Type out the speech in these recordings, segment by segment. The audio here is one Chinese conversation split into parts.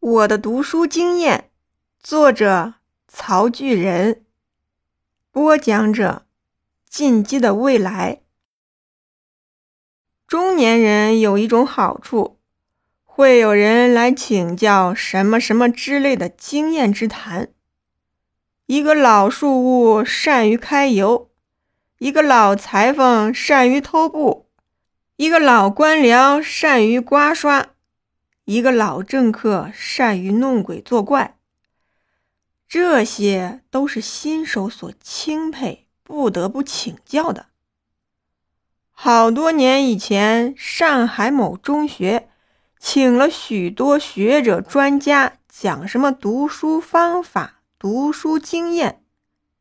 我的读书经验，作者曹巨人，播讲者进击的未来。中年人有一种好处，会有人来请教什么什么之类的经验之谈。一个老树屋善于开油，一个老裁缝善于偷布，一个老官僚善于刮刷。一个老政客善于弄鬼作怪，这些都是新手所钦佩、不得不请教的。好多年以前，上海某中学请了许多学者专家讲什么读书方法、读书经验，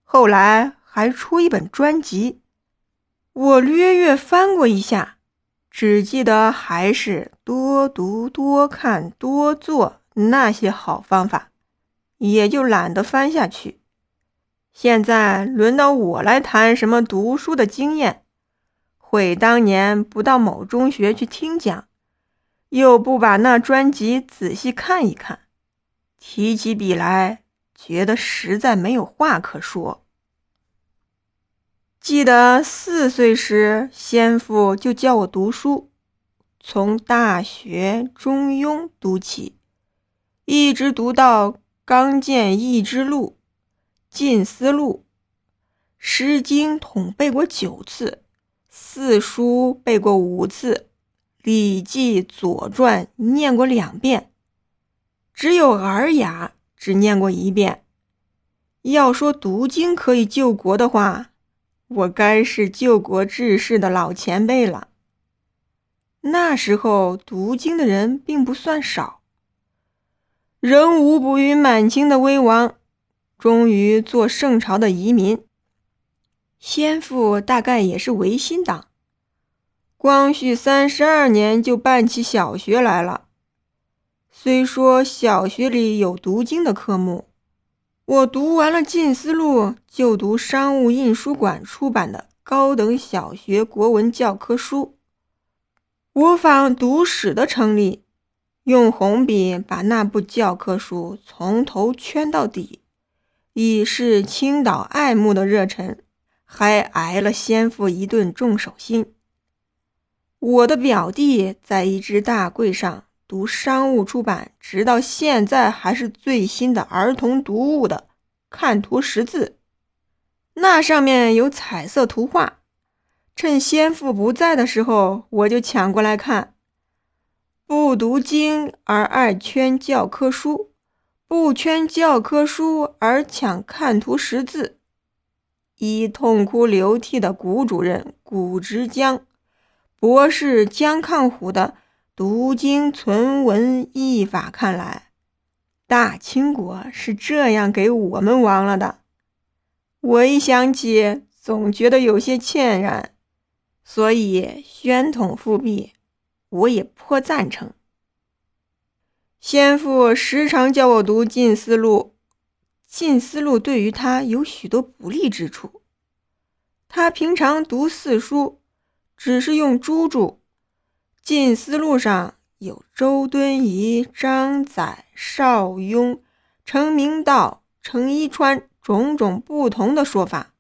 后来还出一本专辑，我略略翻过一下。只记得还是多读、多看、多做那些好方法，也就懒得翻下去。现在轮到我来谈什么读书的经验，悔当年不到某中学去听讲，又不把那专辑仔细看一看，提起笔来觉得实在没有话可说。记得四岁时，先父就教我读书，从《大学》《中庸》读起，一直读到《刚健益之录》《近思录》，《诗经》统背过九次，四书背过五次，《礼记》《左传》念过两遍，只有《尔雅》只念过一遍。要说读经可以救国的话，我该是救国治世的老前辈了。那时候读经的人并不算少，仍无补于满清的威王，终于做圣朝的遗民。先父大概也是维新党，光绪三十二年就办起小学来了。虽说小学里有读经的科目。我读完了《近思录》，就读商务印书馆出版的高等小学国文教科书。我仿读史的成立，用红笔把那部教科书从头圈到底，以示青岛爱慕的热忱，还挨了先父一顿重手心。我的表弟在一只大柜上。读商务出版，直到现在还是最新的儿童读物的《看图识字》，那上面有彩色图画。趁先父不在的时候，我就抢过来看。不读经而爱圈教科书，不圈教科书而抢看图识字。一痛哭流涕的谷主任谷直江，博士江抗虎的。读经存文译法看来，大清国是这样给我们亡了的。我一想起，总觉得有些歉然。所以宣统复辟，我也颇赞成。先父时常叫我读《近思录》，《近思录》对于他有许多不利之处。他平常读四书，只是用珠注。近思路上有周敦颐、张载、邵雍、程明道、程一川种种不同的说法，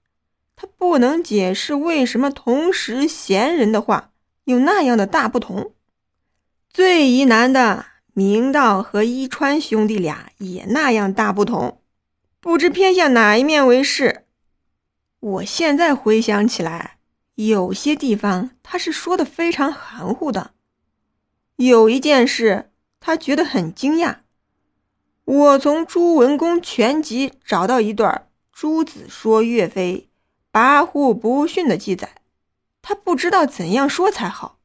他不能解释为什么同时贤人的话有那样的大不同。最疑难的明道和一川兄弟俩也那样大不同，不知偏向哪一面为是。我现在回想起来，有些地方他是说的非常含糊的。有一件事，他觉得很惊讶。我从朱文公全集找到一段朱子说岳飞跋扈不驯的记载，他不知道怎样说才好，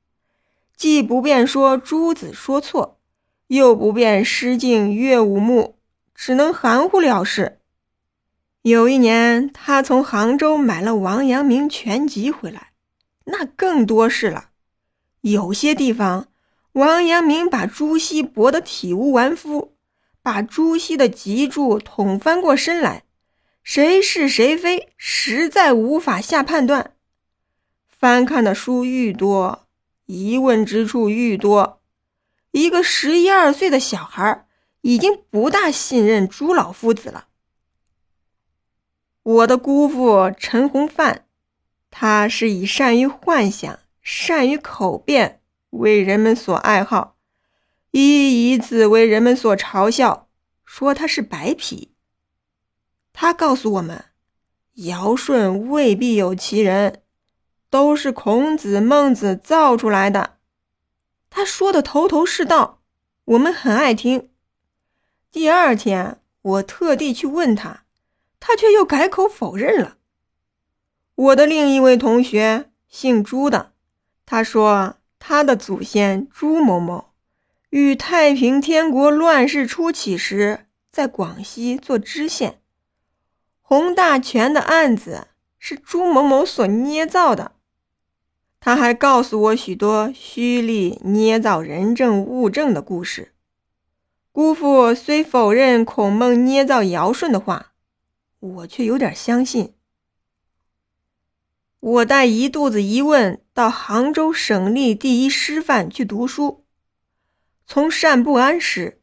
既不便说朱子说错，又不便失敬岳武穆，只能含糊了事。有一年，他从杭州买了王阳明全集回来，那更多事了，有些地方。王阳明把朱熹驳得体无完肤，把朱熹的脊柱捅翻过身来，谁是谁非，实在无法下判断。翻看的书愈多，疑问之处愈多。一个十一二岁的小孩已经不大信任朱老夫子了。我的姑父陈洪范，他是以善于幻想、善于口辩为人们所爱好，亦以此为人们所嘲笑，说他是白皮。他告诉我们，尧舜未必有其人，都是孔子、孟子造出来的。他说的头头是道，我们很爱听。第二天，我特地去问他。他却又改口否认了。我的另一位同学姓朱的，他说他的祖先朱某某与太平天国乱世初起时，在广西做知县。洪大全的案子是朱某某所捏造的。他还告诉我许多虚立、捏造人证物证的故事。姑父虽否认孔孟捏造尧舜的话。我却有点相信。我带一肚子疑问到杭州省立第一师范去读书，从善不安时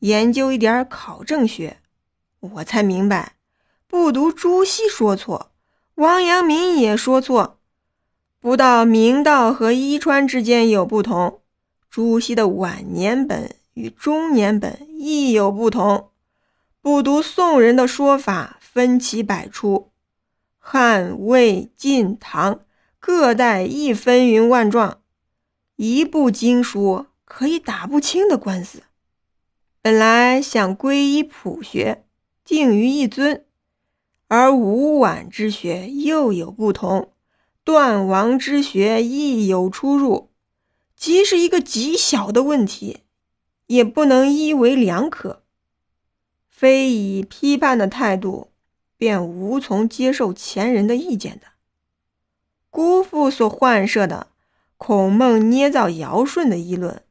研究一点考证学，我才明白，不读朱熹说错，王阳明也说错，不到明道和伊川之间有不同，朱熹的晚年本与中年本亦有不同，不读宋人的说法。分歧百出，汉、魏、晋、唐各代亦纷纭万状，一部经书可以打不清的官司。本来想皈依普学，定于一尊，而吴婉之学又有不同，段王之学亦有出入，即是一个极小的问题，也不能一为两可，非以批判的态度。便无从接受前人的意见的。姑父所幻设的孔孟捏造尧舜的议论，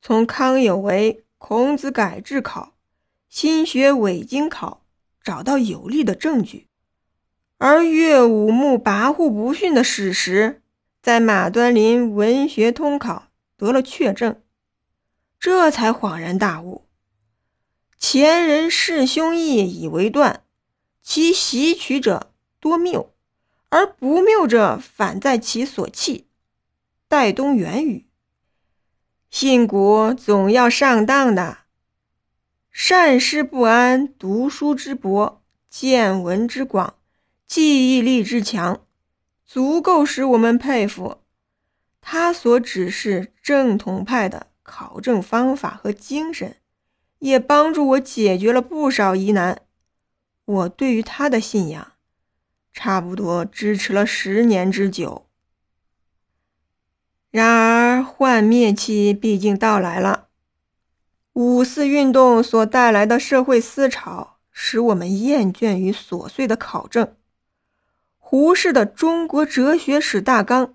从康有为、孔子改制考、新学伪经考找到有力的证据，而岳武穆跋扈不驯的史实，在马端林文学通考得了确证，这才恍然大悟：前人弑兄义以为断。其习取者多谬，而不谬者反在其所弃。戴东原语：信古总要上当的。善师不安，读书之博，见闻之广，记忆力之强，足够使我们佩服。他所指示正统派的考证方法和精神，也帮助我解决了不少疑难。我对于他的信仰，差不多支持了十年之久。然而幻灭期毕竟到来了，五四运动所带来的社会思潮，使我们厌倦于琐碎的考证。胡适的《中国哲学史大纲》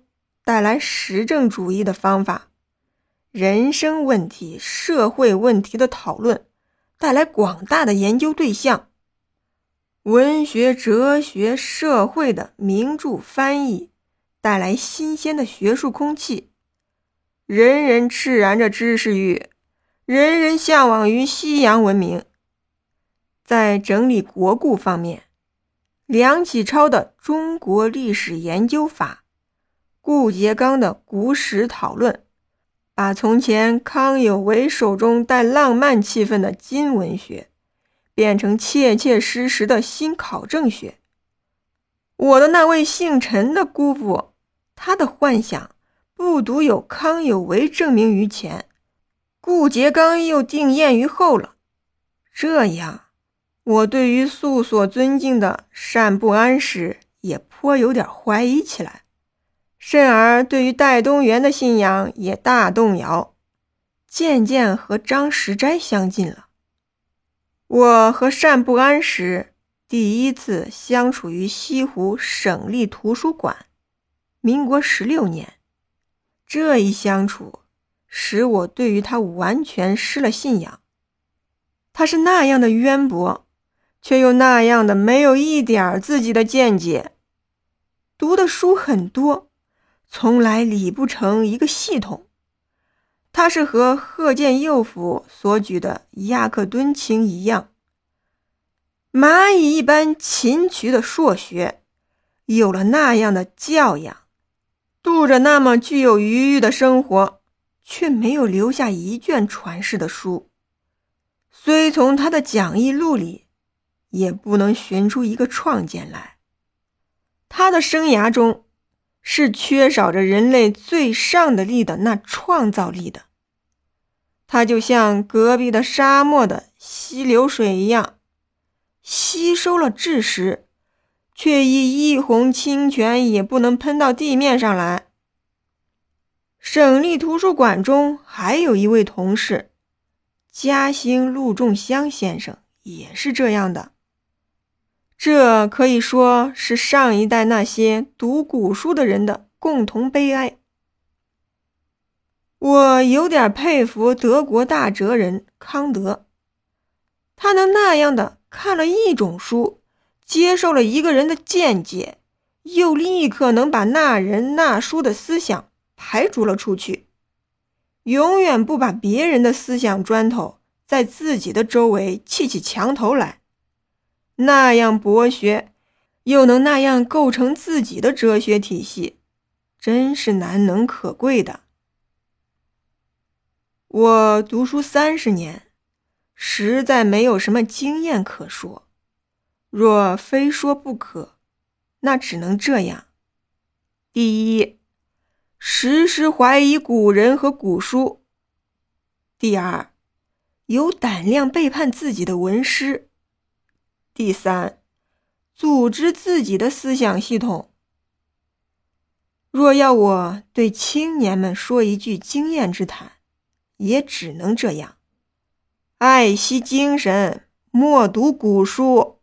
带来实证主义的方法，人生问题、社会问题的讨论，带来广大的研究对象。文学、哲学、社会的名著翻译，带来新鲜的学术空气。人人炽燃着知识欲，人人向往于西洋文明。在整理国故方面，梁启超的《中国历史研究法》，顾颉刚的《古史讨论》，把从前康有为手中带浪漫气氛的金文学。变成切切实实的新考证学。我的那位姓陈的姑父，他的幻想不独有康有为证明于前，顾颉刚又定谳于后了。这样，我对于素所尊敬的单不安时，也颇有点怀疑起来，甚而对于戴东原的信仰也大动摇，渐渐和张石斋相近了。我和单不安时第一次相处于西湖省立图书馆，民国十六年。这一相处使我对于他完全失了信仰。他是那样的渊博，却又那样的没有一点自己的见解。读的书很多，从来理不成一个系统。他是和贺建佑府所举的亚克敦卿一样，蚂蚁一般勤渠的硕学，有了那样的教养，度着那么具有余裕的生活，却没有留下一卷传世的书。虽从他的讲义录里，也不能寻出一个创建来。他的生涯中。是缺少着人类最上的力的那创造力的，它就像隔壁的沙漠的溪流水一样，吸收了智识，却一一泓清泉也不能喷到地面上来。省立图书馆中还有一位同事，嘉兴陆仲湘先生，也是这样的。这可以说是上一代那些读古书的人的共同悲哀。我有点佩服德国大哲人康德，他能那样的看了一种书，接受了一个人的见解，又立刻能把那人那书的思想排除了出去，永远不把别人的思想砖头在自己的周围砌起墙头来。那样博学，又能那样构成自己的哲学体系，真是难能可贵的。我读书三十年，实在没有什么经验可说。若非说不可，那只能这样：第一，时时怀疑古人和古书；第二，有胆量背叛自己的文师。第三，组织自己的思想系统。若要我对青年们说一句经验之谈，也只能这样：爱惜精神，莫读古书。